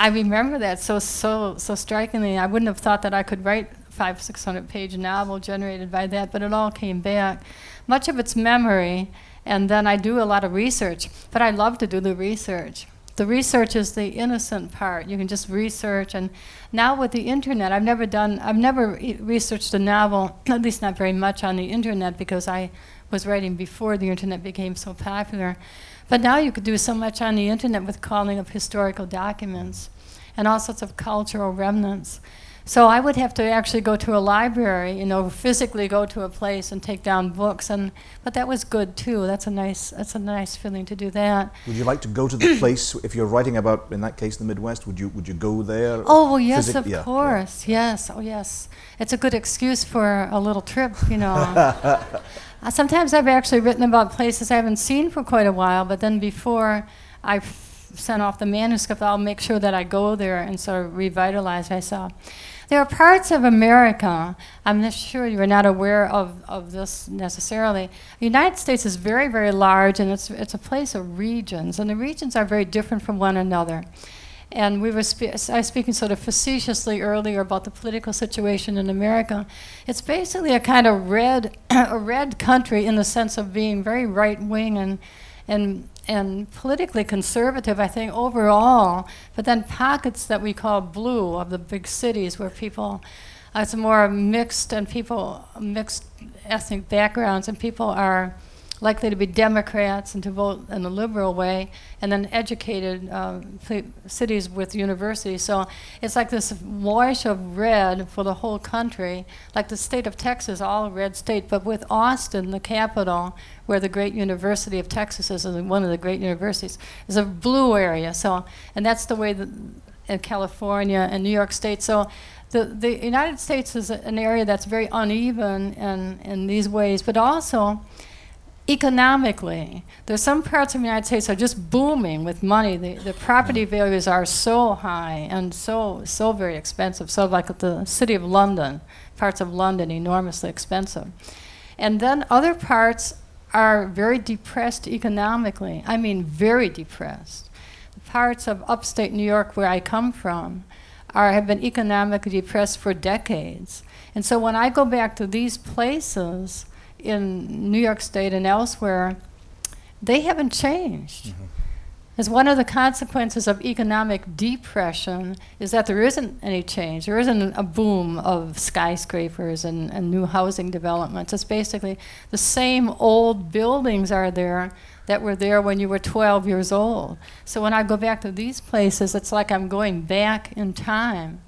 I remember that so so so strikingly. I wouldn't have thought that I could write five six hundred page novel generated by that, but it all came back. Much of it's memory, and then I do a lot of research. But I love to do the research. The research is the innocent part. You can just research, and now with the internet, I've never done. I've never researched a novel, at least not very much on the internet, because I was writing before the internet became so popular. But now you could do so much on the internet with calling of historical documents and all sorts of cultural remnants. So I would have to actually go to a library, you know, physically go to a place and take down books, and but that was good too. That's a nice, that's a nice feeling to do that. Would you like to go to the place if you're writing about, in that case, the Midwest? Would you would you go there? Oh well, yes, physic- of yeah, yeah. course, yes, oh yes. It's a good excuse for a little trip, you know. Uh, Sometimes I've actually written about places I haven't seen for quite a while, but then before I send off the manuscript, I'll make sure that I go there and sort of revitalize myself. There are parts of America, I'm not sure you're not aware of, of this necessarily. The United States is very, very large, and it's, it's a place of regions, and the regions are very different from one another. And we were spe- I was speaking sort of facetiously earlier about the political situation in America. It's basically a kind of red, a red country in the sense of being very right wing and, and, and politically conservative, I think, overall. But then pockets that we call blue of the big cities where people, uh, it's more mixed and people, mixed ethnic backgrounds, and people are likely to be Democrats and to vote in a liberal way, and then educated um, pl- cities with universities. So it's like this wash of red for the whole country, like the state of Texas, all red state, but with Austin, the capital, where the great University of Texas is, and one of the great universities, is a blue area. So, and that's the way that in California and New York State. So the, the United States is an area that's very uneven in, in these ways, but also economically, there's some parts of the United States are just booming with money. The, the property values are so high and so so very expensive. So like the city of London, parts of London enormously expensive. And then other parts are very depressed economically. I mean very depressed. Parts of upstate New York where I come from are have been economically depressed for decades. And so when I go back to these places in New York State and elsewhere, they haven't changed. Mm-hmm. As one of the consequences of economic depression is that there isn't any change. There isn't a boom of skyscrapers and, and new housing developments. It's basically the same old buildings are there that were there when you were 12 years old. So when I go back to these places, it's like I'm going back in time.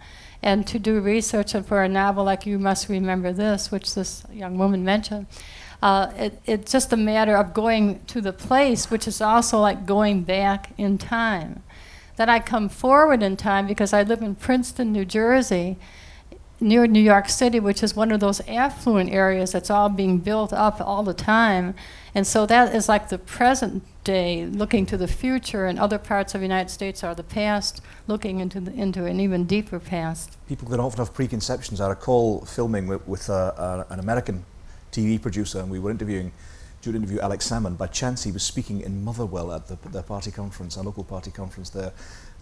And to do research and for a novel like You Must Remember This, which this young woman mentioned, uh, it, it's just a matter of going to the place, which is also like going back in time. Then I come forward in time because I live in Princeton, New Jersey, near New York City, which is one of those affluent areas that's all being built up all the time. And so that is like the present day looking to the future, and other parts of the United States are the past looking into, the, into an even deeper past. People can often have preconceptions. I recall filming with, with uh, an American TV producer, and we were interviewing, due interview Alex Salmond. By chance, he was speaking in Motherwell at the, their party conference, a local party conference there.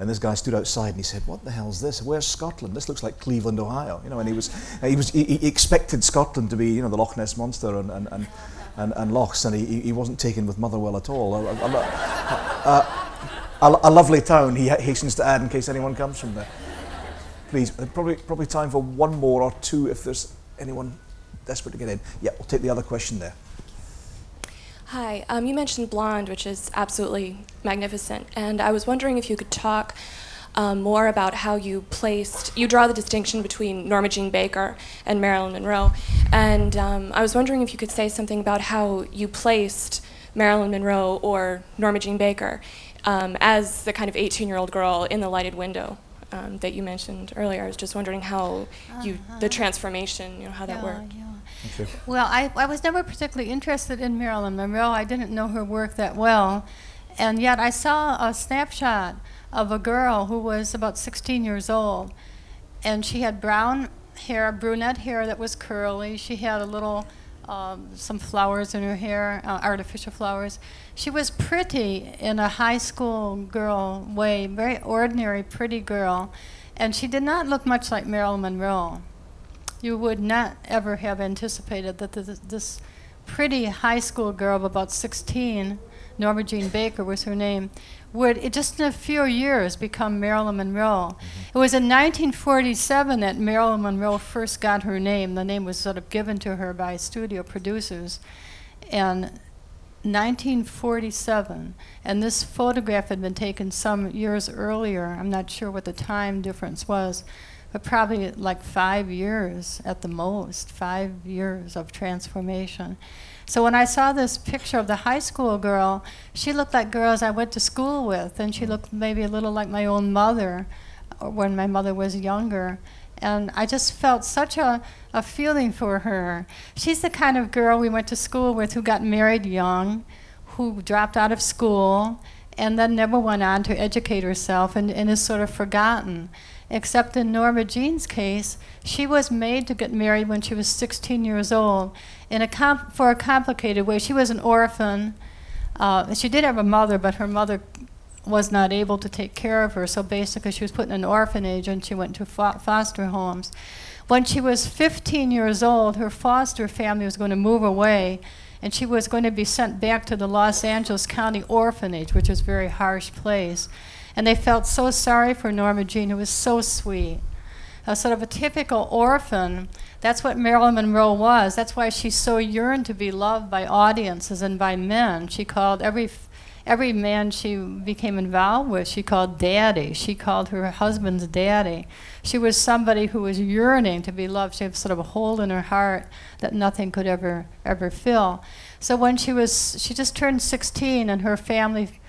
And this guy stood outside and he said, "What the hell's this? Where's Scotland? This looks like Cleveland, Ohio." You know, and he was he was he, he expected Scotland to be you know the Loch Ness monster and and and and, and Lochs, and he he wasn't taken with Motherwell at all. A, a, a, a, a lovely town, he hastens to add, in case anyone comes from there. Please, uh, probably probably time for one more or two if there's anyone desperate to get in. Yeah, we'll take the other question there. Hi, um, you mentioned Blonde, which is absolutely magnificent, and I was wondering if you could talk um, more about how you placed, you draw the distinction between Norma Jean Baker and Marilyn Monroe, and um, I was wondering if you could say something about how you placed Marilyn Monroe or Norma Jean Baker um, as the kind of 18-year-old girl in the lighted window. Um, that you mentioned earlier. I was just wondering how you, uh-huh. the transformation, you know, how that worked. Well, I, I was never particularly interested in Marilyn Monroe. I didn't know her work that well. And yet I saw a snapshot of a girl who was about 16 years old. And she had brown hair, brunette hair that was curly. She had a little, um, some flowers in her hair, uh, artificial flowers. She was pretty in a high school girl way, very ordinary, pretty girl. And she did not look much like Marilyn Monroe you would not ever have anticipated that this, this pretty high school girl of about 16, Norma Jean Baker was her name, would it just in a few years become Marilyn Monroe. Mm-hmm. It was in 1947 that Marilyn Monroe first got her name. The name was sort of given to her by studio producers. And 1947, and this photograph had been taken some years earlier. I'm not sure what the time difference was but probably like five years at the most, five years of transformation. So when I saw this picture of the high school girl, she looked like girls I went to school with, and she looked maybe a little like my own mother uh, when my mother was younger. And I just felt such a, a feeling for her. She's the kind of girl we went to school with who got married young, who dropped out of school, and then never went on to educate herself and, and is sort of forgotten except in Norma Jean's case, she was made to get married when she was 16 years old in a for a complicated way. She was an orphan. Uh, she did have a mother, but her mother was not able to take care of her, so basically she was put in an orphanage and she went to fo- foster homes. When she was 15 years old, her foster family was going to move away and she was going to be sent back to the Los Angeles County Orphanage, which is a very harsh place. And they felt so sorry for Norma Jean, who was so sweet. A sort of a typical orphan. That's what Marilyn Monroe was. That's why she so yearned to be loved by audiences and by men. She called every every man she became involved with, she called daddy. She called her husband's daddy. She was somebody who was yearning to be loved. She had sort of a hole in her heart that nothing could ever ever fill. So when she was, she just turned 16, and her family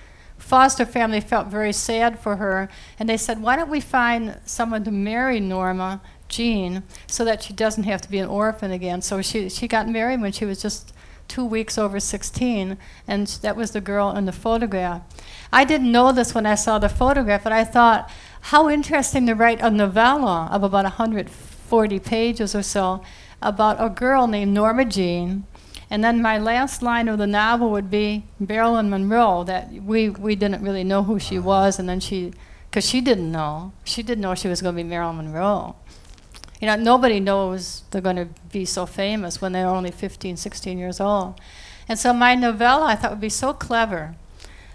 foster family felt very sad for her, and they said, Why don't we find someone to marry Norma Jean so that she doesn't have to be an orphan again? So she, she got married when she was just two weeks over 16, and that was the girl in the photograph. I didn't know this when I saw the photograph, but I thought, how interesting to write a novella of about 140 pages or so about a girl named Norma Jean and then my last line of the novel would be Marilyn Monroe, that we, we didn't really know who she uh-huh. was, and then she, because she didn't know. She didn't know she was going to be Marilyn Monroe. You know, nobody knows they're going to be so famous when they're only 15, 16 years old. And so my novella I thought would be so clever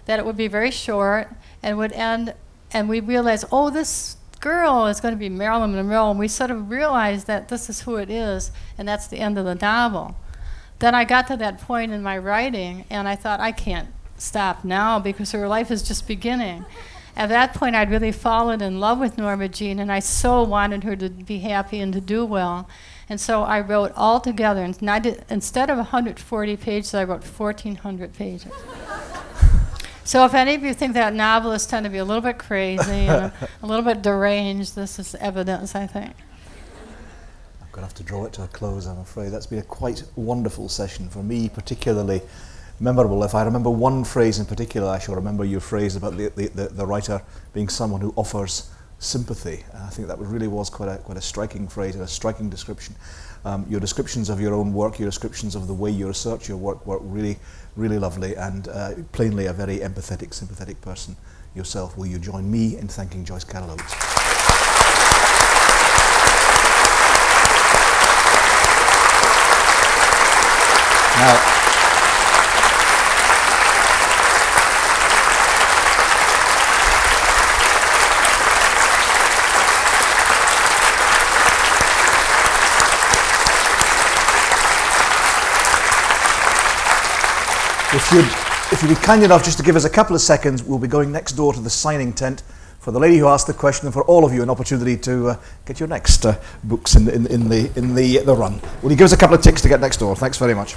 that it would be very short and would end, and we realized, oh, this girl is going to be Marilyn Monroe, and we sort of realized that this is who it is, and that's the end of the novel then I got to that point in my writing, and I thought, I can't stop now because her life is just beginning. At that point, I'd really fallen in love with Norma Jean, and I so wanted her to be happy and to do well. And so I wrote all together, and I did, instead of 140 pages, I wrote 1,400 pages. So if any of you think that novelists tend to be a little bit crazy and a, a little bit deranged, this is evidence, I think. I'm going to have to draw it to a close, I'm afraid. That's been a quite wonderful session for me, particularly memorable. If I remember one phrase in particular, I shall remember your phrase about the, the, the, the writer being someone who offers sympathy. I think that really was quite a, quite a striking phrase and a striking description. Um, your descriptions of your own work, your descriptions of the way you research your work were really, really lovely and uh, plainly a very empathetic, sympathetic person yourself. Will you join me in thanking Joyce Carol Oates? Now, If you'd, if you'd be kind enough just to give us a couple of seconds, we'll be going next door to the signing tent for the lady who asked the question and for all of you an opportunity to uh, get your next uh, books in, in, in, the, in the, the run. Will you give us a couple of ticks to get next door? Thanks very much.